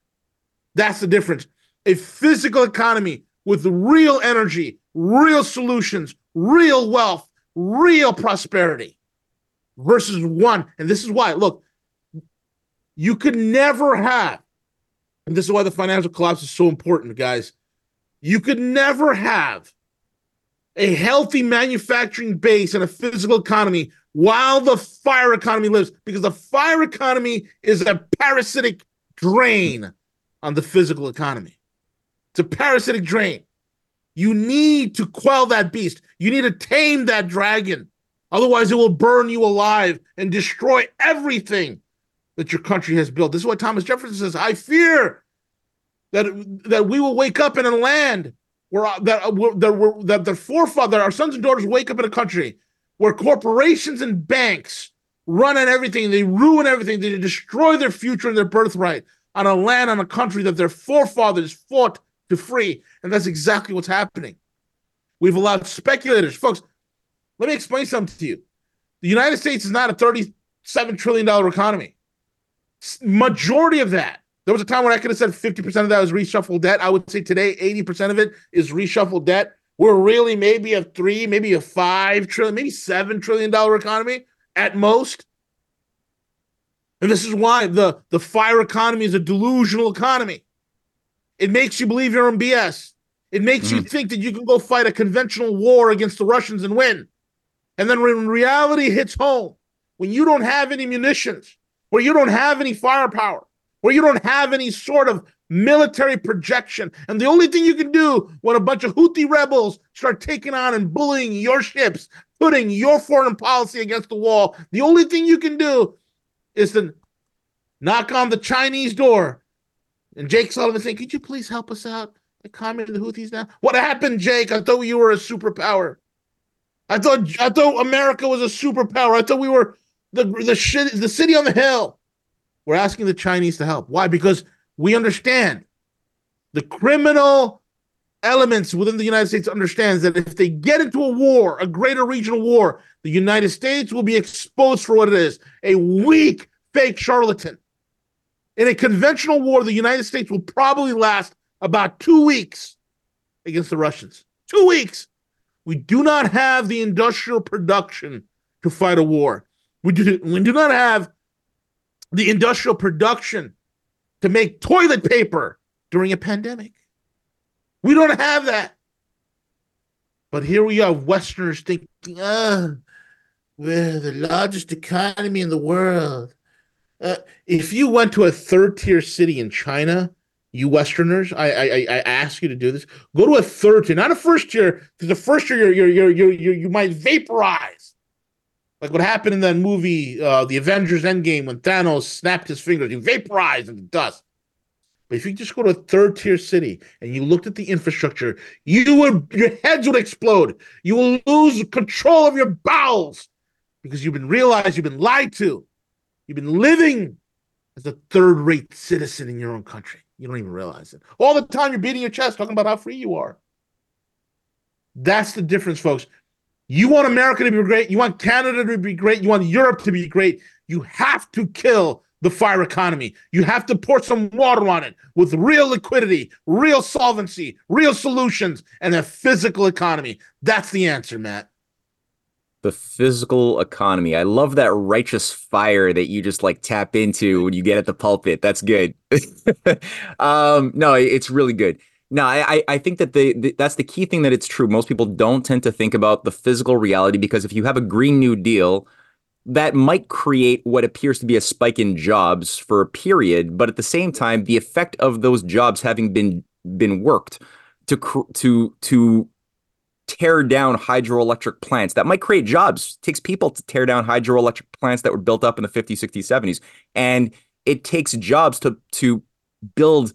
[SPEAKER 3] That's the difference. A physical economy with real energy, real solutions, real wealth, real prosperity versus one. And this is why, look, you could never have, and this is why the financial collapse is so important, guys. You could never have a healthy manufacturing base and a physical economy while the fire economy lives because the fire economy is a parasitic drain on the physical economy. It's a parasitic drain. You need to quell that beast. You need to tame that dragon. Otherwise, it will burn you alive and destroy everything that your country has built. This is what Thomas Jefferson says. I fear that that we will wake up in a land where uh, that uh, that, we're, that the forefather, our sons and daughters, wake up in a country where corporations and banks run on everything. They ruin everything. They destroy their future and their birthright on a land, on a country that their forefathers fought to free. And that's exactly what's happening. We've allowed speculators, folks. Let me explain something to you. The United States is not a $37 trillion economy. Majority of that, there was a time when I could have said 50% of that was reshuffled debt. I would say today 80% of it is reshuffled debt. We're really maybe a three, maybe a five trillion, maybe seven trillion dollar economy at most. And this is why the, the fire economy is a delusional economy. It makes you believe you're in BS. It makes mm-hmm. you think that you can go fight a conventional war against the Russians and win. And then when reality hits home, when you don't have any munitions, where you don't have any firepower, where you don't have any sort of military projection, and the only thing you can do when a bunch of Houthi rebels start taking on and bullying your ships, putting your foreign policy against the wall, the only thing you can do is to knock on the Chinese door. And Jake Sullivan saying, Could you please help us out? The comment of the Houthis now. What happened, Jake? I thought you were a superpower. I thought I thought America was a superpower. I thought we were the the shit, the city on the hill. We're asking the Chinese to help. Why? Because we understand the criminal elements within the United States understands that if they get into a war, a greater regional war, the United States will be exposed for what it is, a weak fake charlatan. In a conventional war, the United States will probably last about 2 weeks against the Russians. 2 weeks. We do not have the industrial production to fight a war. We do, we do not have the industrial production to make toilet paper during a pandemic. We don't have that. But here we are, Westerners thinking, oh, we're the largest economy in the world. Uh, if you went to a third tier city in China, you Westerners, I, I I ask you to do this. Go to a third tier, not a first tier, because the first tier you're, you're, you're, you're, you might vaporize. Like what happened in that movie, uh, The Avengers Endgame, when Thanos snapped his fingers, he vaporized into dust. But if you just go to a third tier city and you looked at the infrastructure, you would your heads would explode. You will lose control of your bowels because you've been realized you've been lied to. You've been living as a third rate citizen in your own country. You don't even realize it. All the time you're beating your chest talking about how free you are. That's the difference, folks. You want America to be great. You want Canada to be great. You want Europe to be great. You have to kill the fire economy. You have to pour some water on it with real liquidity, real solvency, real solutions, and a physical economy. That's the answer, Matt
[SPEAKER 2] the physical economy. I love that righteous fire that you just like tap into when you get at the pulpit. That's good. um, no, it's really good. No, I I think that the, the, that's the key thing that it's true. Most people don't tend to think about the physical reality because if you have a Green New Deal, that might create what appears to be a spike in jobs for a period, but at the same time, the effect of those jobs having been been worked to to to tear down hydroelectric plants that might create jobs. It takes people to tear down hydroelectric plants that were built up in the 50s, 60s, 70s. And it takes jobs to to build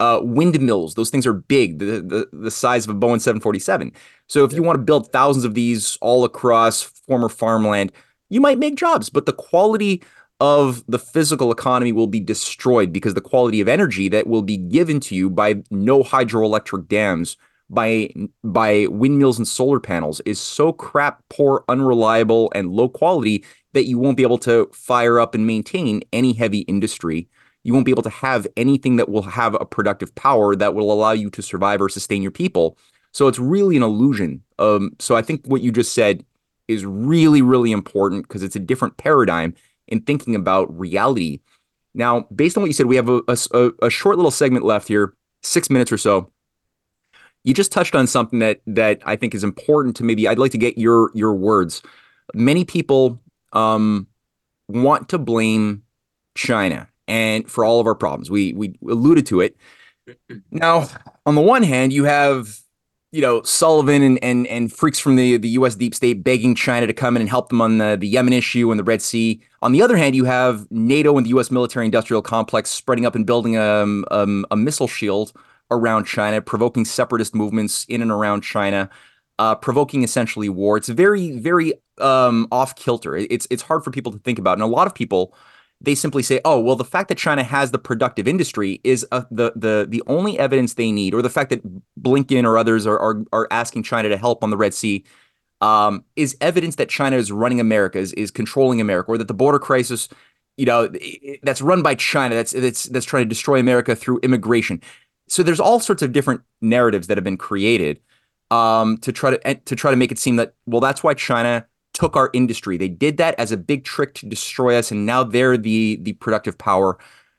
[SPEAKER 2] uh, windmills. Those things are big, the, the, the size of a Boeing 747. So if you want to build thousands of these all across former farmland, you might make jobs, but the quality of the physical economy will be destroyed because the quality of energy that will be given to you by no hydroelectric dams by by windmills and solar panels is so crap poor unreliable and low quality that you won't be able to fire up and maintain any heavy industry you won't be able to have anything that will have a productive power that will allow you to survive or sustain your people. So it's really an illusion. Um, so i think what you just said is really really important because it's a different paradigm in thinking about reality. Now based on what you said we have a, a, a short little segment left here six minutes or so. You just touched on something that that I think is important to maybe I'd like to get your your words. Many people um, want to blame China and for all of our problems. We we alluded to it. Now, on the one hand, you have you know Sullivan and and and freaks from the the U.S. deep state begging China to come in and help them on the the Yemen issue and the Red Sea. On the other hand, you have NATO and the U.S. military industrial complex spreading up and building a um, a missile shield around China, provoking separatist movements in and around China. uh, provoking essentially war. It's very, very um, off kilter. It's it's hard for people to think about, and a lot of people they simply say, "Oh, well, the fact that China has the productive industry is uh, the the the only evidence they need, or the fact that Blinken or others are are, are asking China to help on the Red Sea." Um, is evidence that China is running America, is, is controlling America, or that the border crisis, you know, that's run by China, that's that's that's trying to destroy America through immigration. So there's all sorts of different narratives that have been created um, to try to to try to make it seem that well, that's why China took our industry. They did that as a big trick to destroy us, and now they're the the productive power.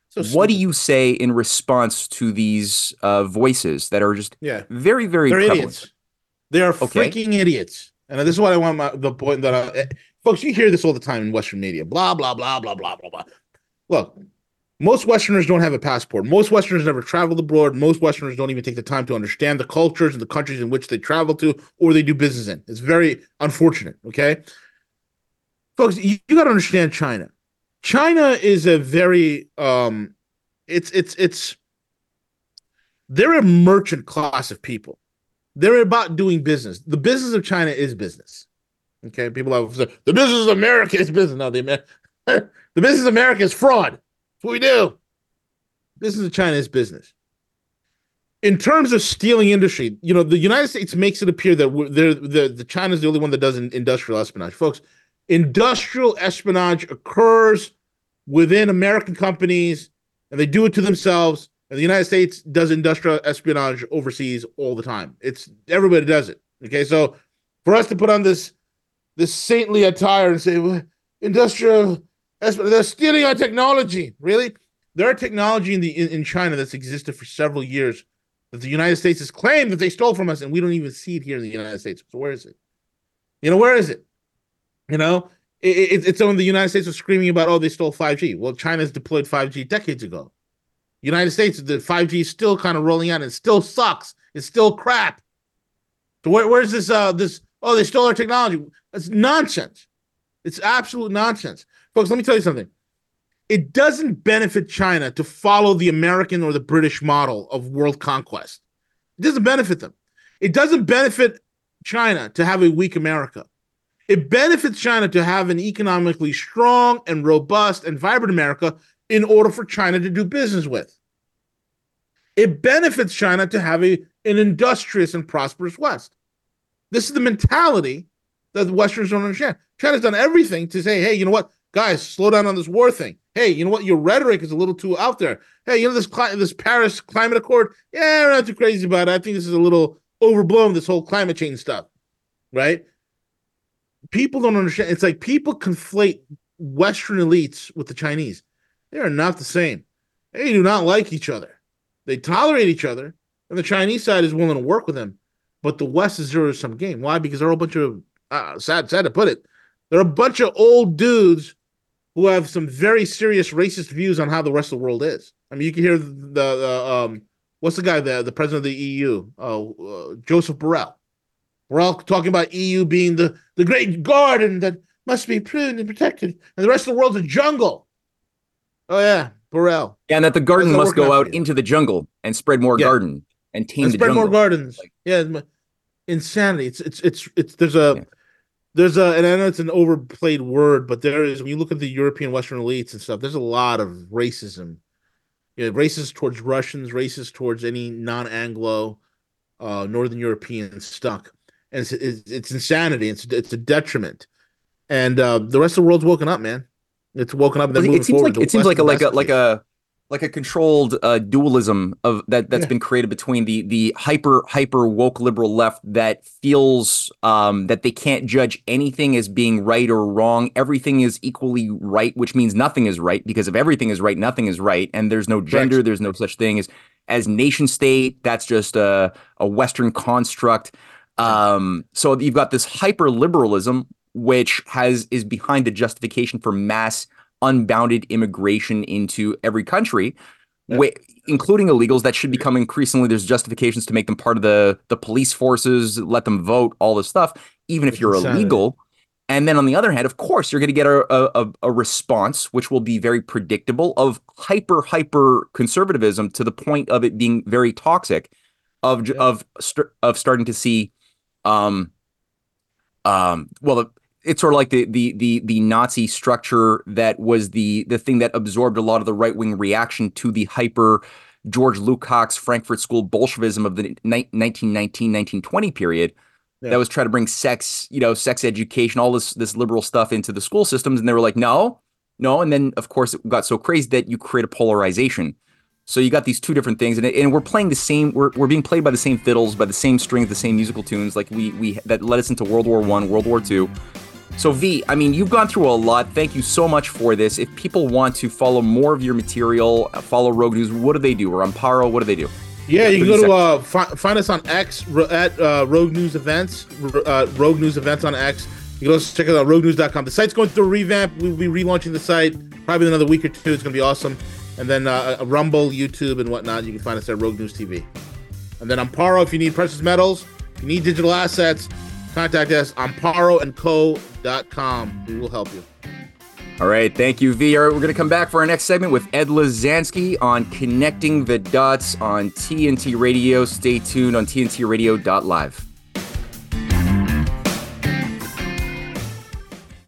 [SPEAKER 2] So what do you say in response to these uh, voices that are just
[SPEAKER 3] yeah.
[SPEAKER 2] very very
[SPEAKER 3] They're
[SPEAKER 2] prevalent?
[SPEAKER 3] idiots. They are
[SPEAKER 2] Okay.
[SPEAKER 3] freaking idiots. And this is what I want my, the point that I, eh, folks, you hear this all the time in Western media. Blah, blah, blah, blah, blah, blah, blah. Look, most Westerners don't have a passport. Most Westerners never traveled abroad. Most Westerners don't even take the time to understand the cultures and the countries in which they travel to or they do business in. It's very unfortunate. Okay. Folks, you, you got to understand China. China is a very, um, it's, it's, it's, they're a merchant class of people. They're about doing business. The business of China is business. Okay, people have said the business of America is business. No, the Amer- the business of America is fraud. What we do. China is business. In terms of stealing industry, you know, the United States makes it appear that they're, the the China's the only one that does industrial espionage, folks. Industrial espionage occurs within American companies, and they do it to themselves. And the United States does industrial espionage overseas all the time. It's everybody does it. Okay, so for us to put on this this saintly attire and say well, industrial they're stealing our technology. Really, there are technology in the in, in China that's existed for several years that the United States has claimed that they stole from us, and we don't even see it here in the United States. So where is it? You know, where is it? You know, it, it, it's when the United States was screaming about, oh, they stole 5G. Well, China's deployed 5G decades ago. United States, the 5G is still kind of rolling out. It still sucks. It's still crap. So where, where's this? Uh, this oh, they stole our technology. That's nonsense. It's absolute nonsense, folks. Let me tell you something. It doesn't benefit China to follow the American or the British model of world conquest. It doesn't benefit them. It doesn't benefit China to have a weak America. It benefits China to have an economically strong and robust and vibrant America in order for China to do business with. It benefits China to have a, an industrious and prosperous West. This is the mentality that the Westerners don't understand. China's done everything to say, hey, you know what, guys, slow down on this war thing. Hey, you know what, your rhetoric is a little too out there. Hey, you know this cli- this Paris Climate Accord? Yeah, we're not too crazy about it. I think this is a little overblown. This whole climate change stuff, right? People don't understand. It's like people conflate Western elites with the Chinese. They are not the same. They do not like each other. They tolerate each other, and the Chinese side is willing to work with them. But the West is zero sum game. Why? Because they're a bunch of uh, sad, sad to put it. They're a bunch of old dudes who have some very serious racist views on how the rest of the world is. I mean, you can hear the, the um, what's the guy, the the president of the EU, uh, uh, Joseph Borrell. Borrell talking about EU being the the great garden that must be pruned and protected, and the rest of the world's a jungle. Oh yeah, Borrell.
[SPEAKER 2] Yeah, and that the garden must go
[SPEAKER 3] out
[SPEAKER 2] out
[SPEAKER 3] for you?
[SPEAKER 2] into the jungle and spread more
[SPEAKER 3] Yeah.
[SPEAKER 2] garden and tame
[SPEAKER 3] and
[SPEAKER 2] the
[SPEAKER 3] spread
[SPEAKER 2] jungle.
[SPEAKER 3] more gardens. yeah, insanity. It's it's it's it's there's a there's a and I know it's an overplayed word, but there is when you look at the European Western elites and stuff, there's a lot of racism. You know, racist towards Russians, racist towards any non-Anglo, uh, Northern European stuck, and it's it's, it's insanity. It's it's a detriment, and uh, the rest of the world's woken up, man. It's woken up. And they're
[SPEAKER 2] It seems
[SPEAKER 3] forward.
[SPEAKER 2] like it seems like a like a like a like a controlled uh, dualism of that that's
[SPEAKER 3] Yeah.
[SPEAKER 2] been created between the the hyper hyper woke liberal left that feels um, that they can't judge anything as being right or wrong. Everything is equally right, which means nothing is right because if everything is right, nothing is right, and there's no gender, there's no such thing as as nation state. That's just a a Western construct. Um, so you've got this hyper liberalism, which has is behind the justification for mass unbounded immigration into every country, wh- including illegals that should become increasingly there's justifications to make them part of the the police forces, let them vote, all this stuff, even if you're
[SPEAKER 3] insanity.
[SPEAKER 2] illegal. And then on the other hand, of course, you're going to get a, a, a- response which will be very predictable of hyper hyper conservatism to the point of it being very toxic, of j of of starting to see um, um, well, it's sort of like the the the the Nazi structure that was the the thing that absorbed a lot of the right wing reaction to the hyper George Lukács Frankfurt School Bolshevism of the 1919 1920 period. Yeah. That was trying to bring sex, you know, sex education, all this this liberal stuff into the school systems, and they were like, no, no. And then, of course, it got so crazy that you create a polarization. So you got these two different things, and, and we're playing the same. We're, we're being played by the same fiddles, by the same strings, the same musical tunes. Like we we that led us into World War One, World War Two. So V, I mean, you've gone through a lot. Thank you so much for this. If people want to follow more of your material, uh, follow Rogue News, what do they do? Or Amparo, what do they do?
[SPEAKER 3] Yeah, you can go to uh, fi- find us on X at uh, Rogue News Events, uh, Rogue News Events on X. You can also check it out roguenews.com. The site's going through a revamp. We'll be relaunching the site probably in another week or two. It's going to be awesome. And then uh, Rumble, YouTube, and whatnot. You can find us at Rogue News TV. And then Amparo, if you need precious metals, if you need digital assets, contact us, on amparoandco.com. We will help you.
[SPEAKER 2] All right, thank you, V. All right, we're going to come back for our next segment with Ed Lozansky on connecting the dots on TNT Radio. Stay tuned on TNTRadio.live.